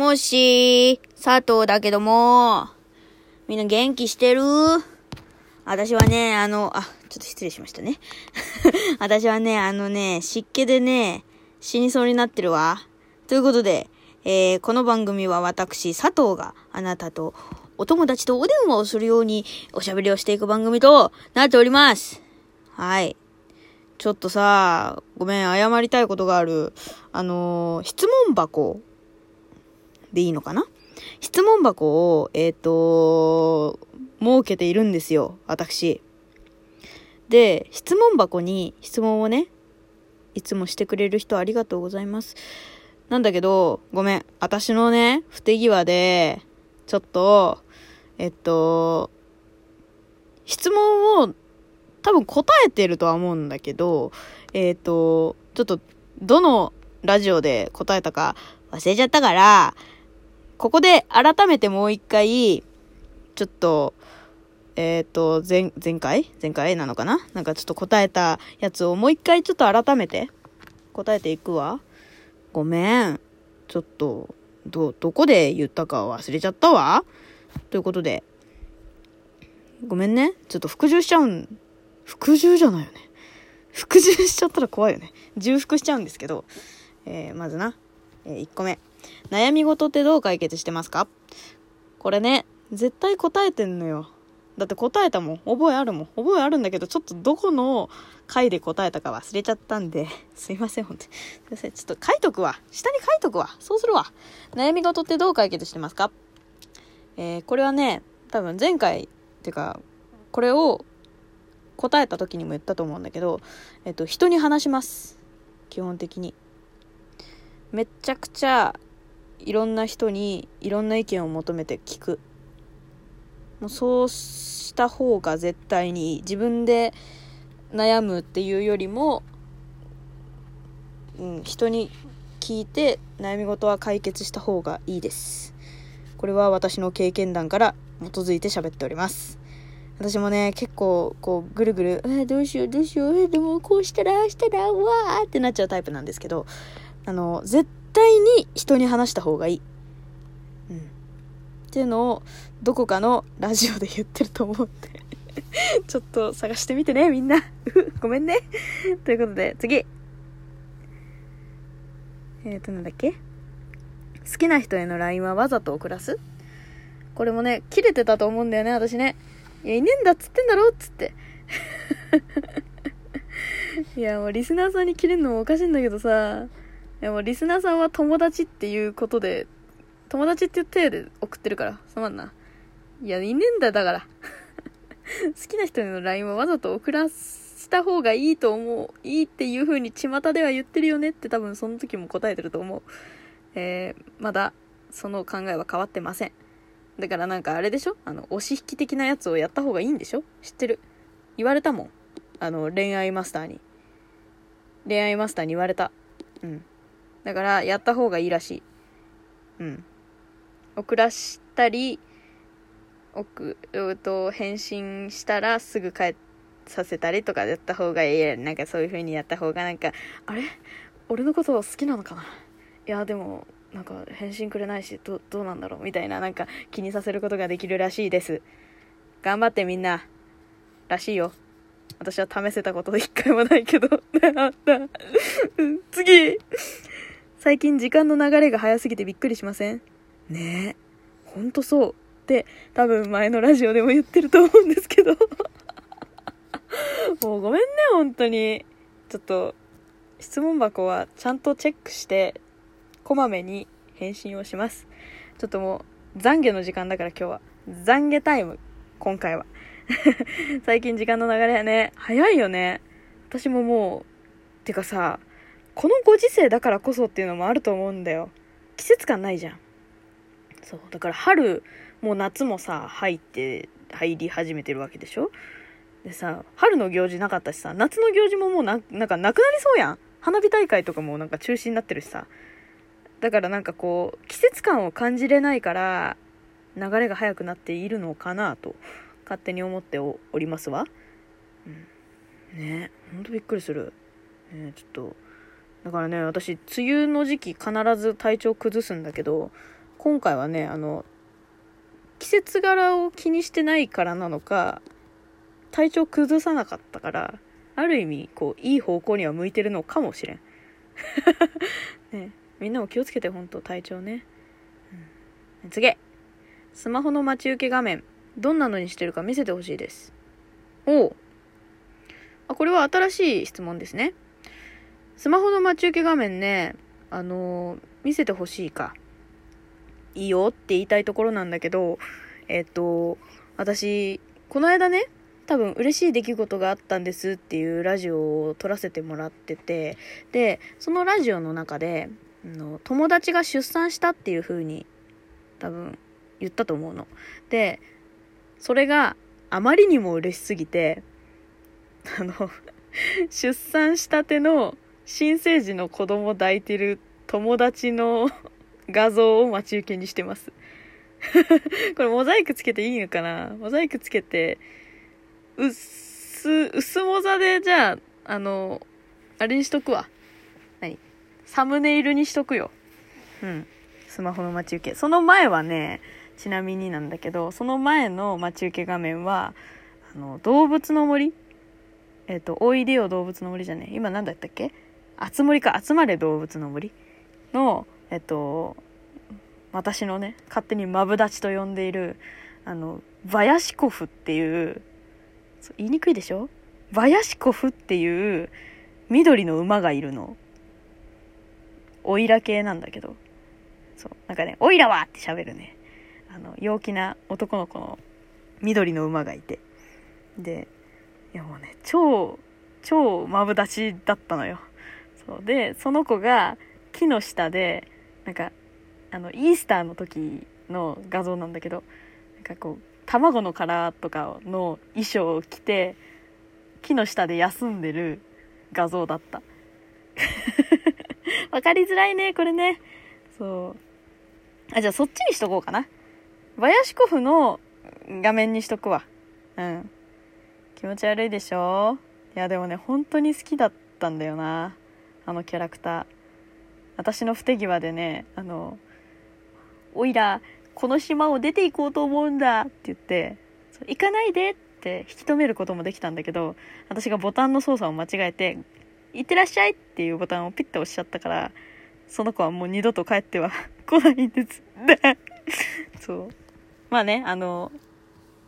もし、佐藤だけども、みんな元気してる？私はね、あの、あ、ちょっと失礼しましたね。私はね、あのね、湿気でね、死にそうになってるわ。ということで、えー、この番組は私、佐藤があなたとお友達とお電話をするようにおしゃべりをしていく番組となっております。はい。ちょっとさ、ごめん、謝りたいことがある。あのー、質問箱でいいのかな？質問箱を、えっ、ー、と設けているんですよ、私。で、質問箱に質問をね、いつもしてくれる人ありがとうございます。なんだけど、ごめん。私のね、不手際で、ちょっと、えっと、質問を多分答えてるとは思うんだけど、えっと、ちょっと、どのラジオで答えたか忘れちゃったから、ここで改めてもう一回、ちょっと、えっ、と、前、前回？前回？なのかな？なんかちょっと答えたやつをもう一回ちょっと改めて答えていくわ。ごめん。ちょっと、ど、どこで言ったか忘れちゃったわ。ということで、ごめんね。ちょっと服従しちゃうん、服従じゃないよね。服従しちゃったら怖いよね。重複しちゃうんですけど、えー、まずな、えー、1個目。悩み事ってどう解決してますか？これね、絶対答えてんのよ。だって答えたもん。覚えあるもん。覚えあるんだけど、ちょっとどこの回で答えたか忘れちゃったんで、すいません、ほんとに。すいません。ちょっと書いとくわ。下に書いとくわ。そうするわ。悩み事ってどう解決してますか？えー、これはね、多分前回、っていうか、これを答えた時にも言ったと思うんだけど、えっと、人に話します。基本的に。めちゃくちゃ、いろんな人にいろんな意見を求めて聞く。もうそうした方が絶対にいい。自分で悩むっていうよりも、うん、人に聞いて悩み事は解決した方がいいです。これは私の経験談から基づいて喋っております。私もね結構こうぐるぐる「えー、どうしようどうしようえー、でもこうしたらしたらわー」ってなっちゃうタイプなんですけどあの絶対に人に話した方がいいうんっていうのをどこかのラジオで言ってると思うんでちょっと探してみてね、みんな。ごめんね。ということで、次。えっ、ー、と、なんだっけ？好きな人への LINE はわざと送らす？これもね、切れてたと思うんだよね、私ね。いや、いねえんだっつってんだろっつって。いや、もうリスナーさんに切れるのもおかしいんだけどさ。いや、もリスナーさんは友達っていうことで友達っていう体で送ってるから、すまんな。いや、いねえんだよだから。好きな人への LINE はわざと送らした方がいいと思う。いいっていう風に巷では言ってるよねって多分その時も答えてると思う。えー、まだその考えは変わってません。だからなんかあれでしょ？あの、押し引き的なやつをやった方がいいんでしょ？知ってる？言われたもん。あの、恋愛マスターに。恋愛マスターに言われた。うん。だから、やった方がいいらしい。うん。送らしたり、送ると返信したらすぐ帰させたりとかやった方がいい。なんかそういう風にやった方がなんか、あれ？俺のこと好きなのかな？いや、でも、なんか返信くれないし、ど、どうなんだろう？みたいな、なんか気にさせることができるらしいです。頑張ってみんな。らしいよ。私は試せたこと一回もないけど。次最近時間の流れが早すぎてびっくりしません？ねえ、ほんとそうって多分前のラジオでも言ってると思うんですけど もうごめんね、本当に。ちょっと、質問箱はちゃんとチェックして、こまめに返信をします。ちょっともう、懺悔の時間だから今日は。懺悔タイム。今回は。最近時間の流れはね、早いよね。私ももう、てかさ、このご時世だからこそっていうのもあると思うんだよ。季節感ないじゃん。そう。だから春、もう夏もさ、入って、入り始めてるわけでしょ？でさ、春の行事なかったしさ、夏の行事ももうな、なんかなくなりそうやん。花火大会とかもなんか中止になってるしさ。だからなんかこう、季節感を感じれないから、流れが速くなっているのかなと、勝手に思っておりますわ。うん。ねほんとびっくりする。ねちょっと、だからね、私、梅雨の時期必ず体調崩すんだけど、今回はね、あの、季節柄を気にしてないからなのか、体調崩さなかったから、ある意味、こう、いい方向には向いてるのかもしれん。ねみんなも気をつけて、ほんと、体調ね。うん、次スマホの待ち受け画面、どんなのにしてるか見せてほしいです。おうあ、これは新しい質問ですね。スマホの待ち受け画面ね、あのー見せてほしいか。いいよって言いたいところなんだけど、えっと、私、この間ね、多分嬉しい出来事があったんですっていうラジオを撮らせてもらってて、で、そのラジオの中で、の友達が出産したっていう風に多分言ったと思うの。で、それがあまりにも嬉しすぎて、あの、出産したての新生児の子供抱いてる友達の画像を待ち受けにしてます。これモザイクつけていいのかな？モザイクつけて、うっす、薄モザでじゃあ、あの、あれにしとくわ。何？サムネイルにしとくよ。うん。スマホの待ち受け。その前はね、ちなみになんだけど、その前の待ち受け画面は、あの、動物の森？えっ、と、おいでよ動物の森じゃねえ。今何だったっけ？あつ森か、集まれ動物の森？の、えっと、私のね、勝手にマブダチと呼んでいる、あの、バヤシコフっていう、言いにくいでしょ？バヤシコフっていう緑の馬がいるの。オイラ系なんだけど。そう。なんかね、オイラはって喋るね。あの、陽気な男の子の緑の馬がいて。で、いやもうね、超、超マブダチだったのよ。そう。で、その子が木の下で、なんか、あの、イースターの時の画像なんだけど、なんかこう、卵の殻とかの衣装を着て、木の下で休んでる画像だった。わかりづらいね、これね。そう。あ、じゃあそっちにしとこうかな。バヤシコフの画面にしとくわ。うん。気持ち悪いでしょ？いや、でもね、本当に好きだったんだよな。あのキャラクター。私の不手際でね、あの、おいら、この島を出て行こうと思うんだって言って、行かないでって引き止めることもできたんだけど、私がボタンの操作を間違えて、行ってらっしゃいっていうボタンをピッて押しちゃったから、その子はもう二度と帰っては 来ないんです。そう。まあね、あの、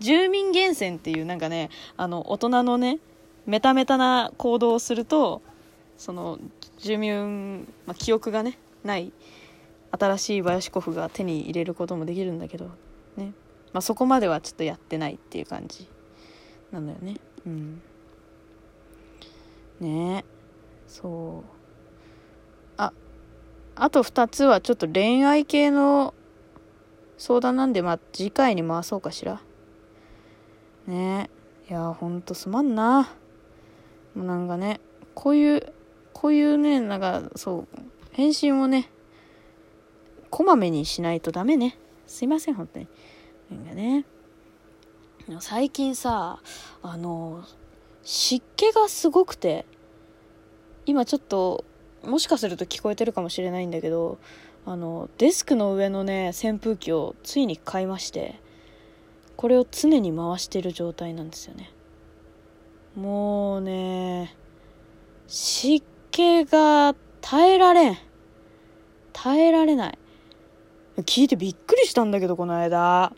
住民厳選っていうなんかね、あの、大人のね、メタメタな行動をすると、その、住民、まあ、記憶がね、ない、新しいバヤシコフが手に入れることもできるんだけど、ね。まあ、そこまではちょっとやってないっていう感じなんだよね。うん。ねえ。そう。あ、あと2つはちょっと恋愛系の相談なんで、まあ、次回に回そうかしら。ねえ。いや、ほんとすまんな。もうなんかね、こういう、こういうね、なんか、そう、返信をね、こまめにしないとダメね。すいません、本当に。なんかね。最近さ、あの、湿気がすごくて、今ちょっと、もしかすると聞こえてるかもしれないんだけど、あの、デスクの上のね、扇風機をついに買いまして、これを常に回してる状態なんですよね。もうね、湿気が耐えられん。耐えられない。聞いてびっくりしたんだけど、この間。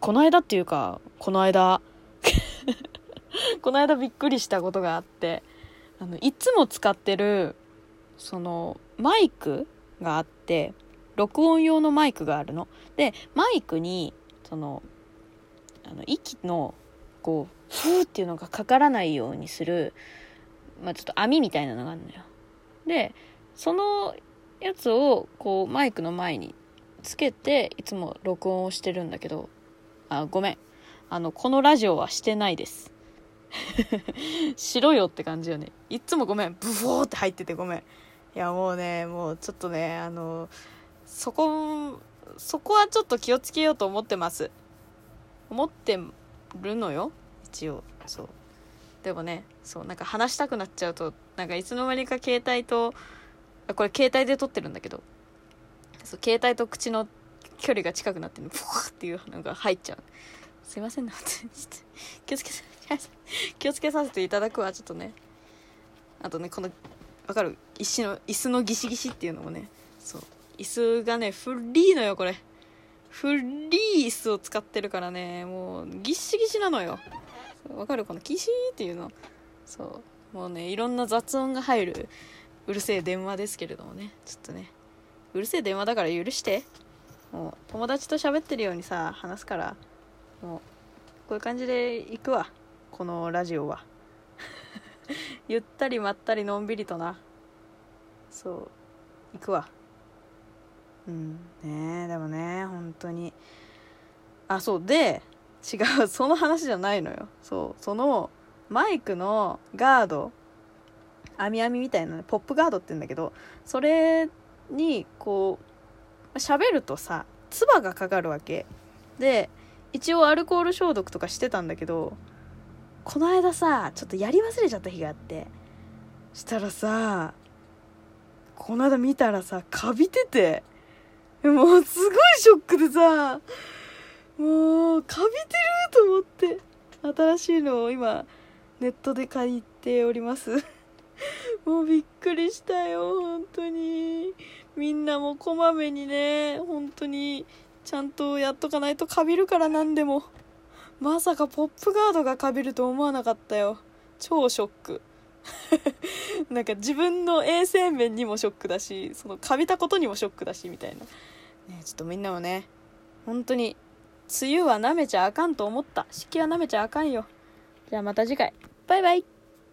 この間っていうか、この間。この間びっくりしたことがあって、あの、いつも使ってる、その、マイクがあって、録音用のマイクがあるの。で、マイクに、その、あの、息の、こう、ふーっていうのがかからないようにする、まあちょっと網みたいなのがあるのよ。で、そのやつを、こう、マイクの前につけて、いつも録音をしてるんだけど、あ、ごめん。あの、このラジオはしてないです。しろよって感じよね。いつもごめん。ブフォーって入っててごめん。いや、もうね、もうちょっとね、あの、そこ、そこはちょっと気をつけようと思ってます。思ってるのよ。一応。そう。でもね、そう、なんか話したくなっちゃうと、なんかいつの間にか携帯と、これ携帯で撮ってるんだけど、そう、携帯と口の距離が近くなってね、ふわーっていうのが入っちゃう。すいませんね、本当に。気をつけさ、気をつけさせていただくわ、ちょっとね。あとね、この、わかる？石の、椅子のギシギシっていうのもね、そう。椅子がね、フリーのよ、これ。フリー椅子を使ってるからね、もう、ギシギシなのよ。わかる？このキシーっていうの。そう。もうね、いろんな雑音が入る、うるせえ電話ですけれどもね。ちょっとね、うるせえ電話だから許して。もう、友達と喋ってるようにさ、話すから、もう、こういう感じで行くわ。このラジオは。ゆったりまったりのんびりとな。そう、行くわ。うん、ね、でもね、本当に。あ、そう、で、違う、その話じゃないのよ。そう、その、マイクのガード、網網みたいなね、ポップガードって言うんだけど、それに、こう、喋るとさ、唾がかかるわけ。で、一応アルコール消毒とかしてたんだけど、この間さ、ちょっとやり忘れちゃった日があって、したらさ、この間見たらさ、カビてて、もうすごいショックでさ、もう、カビてると思って、新しいのを今、ネットで借りております。もうびっくりしたよ、本当に。みんなもこまめにね、本当に、ちゃんとやっとかないとカビるからなんでも。まさかポップガードがカビると思わなかったよ。超ショック。なんか自分の衛生面にもショックだし、そのカビたことにもショックだし、みたいな。ねちょっとみんなもね、本当に、梅雨は舐めちゃあかんと思った。湿気は舐めちゃあかんよ。じゃあまた次回。バイバイ。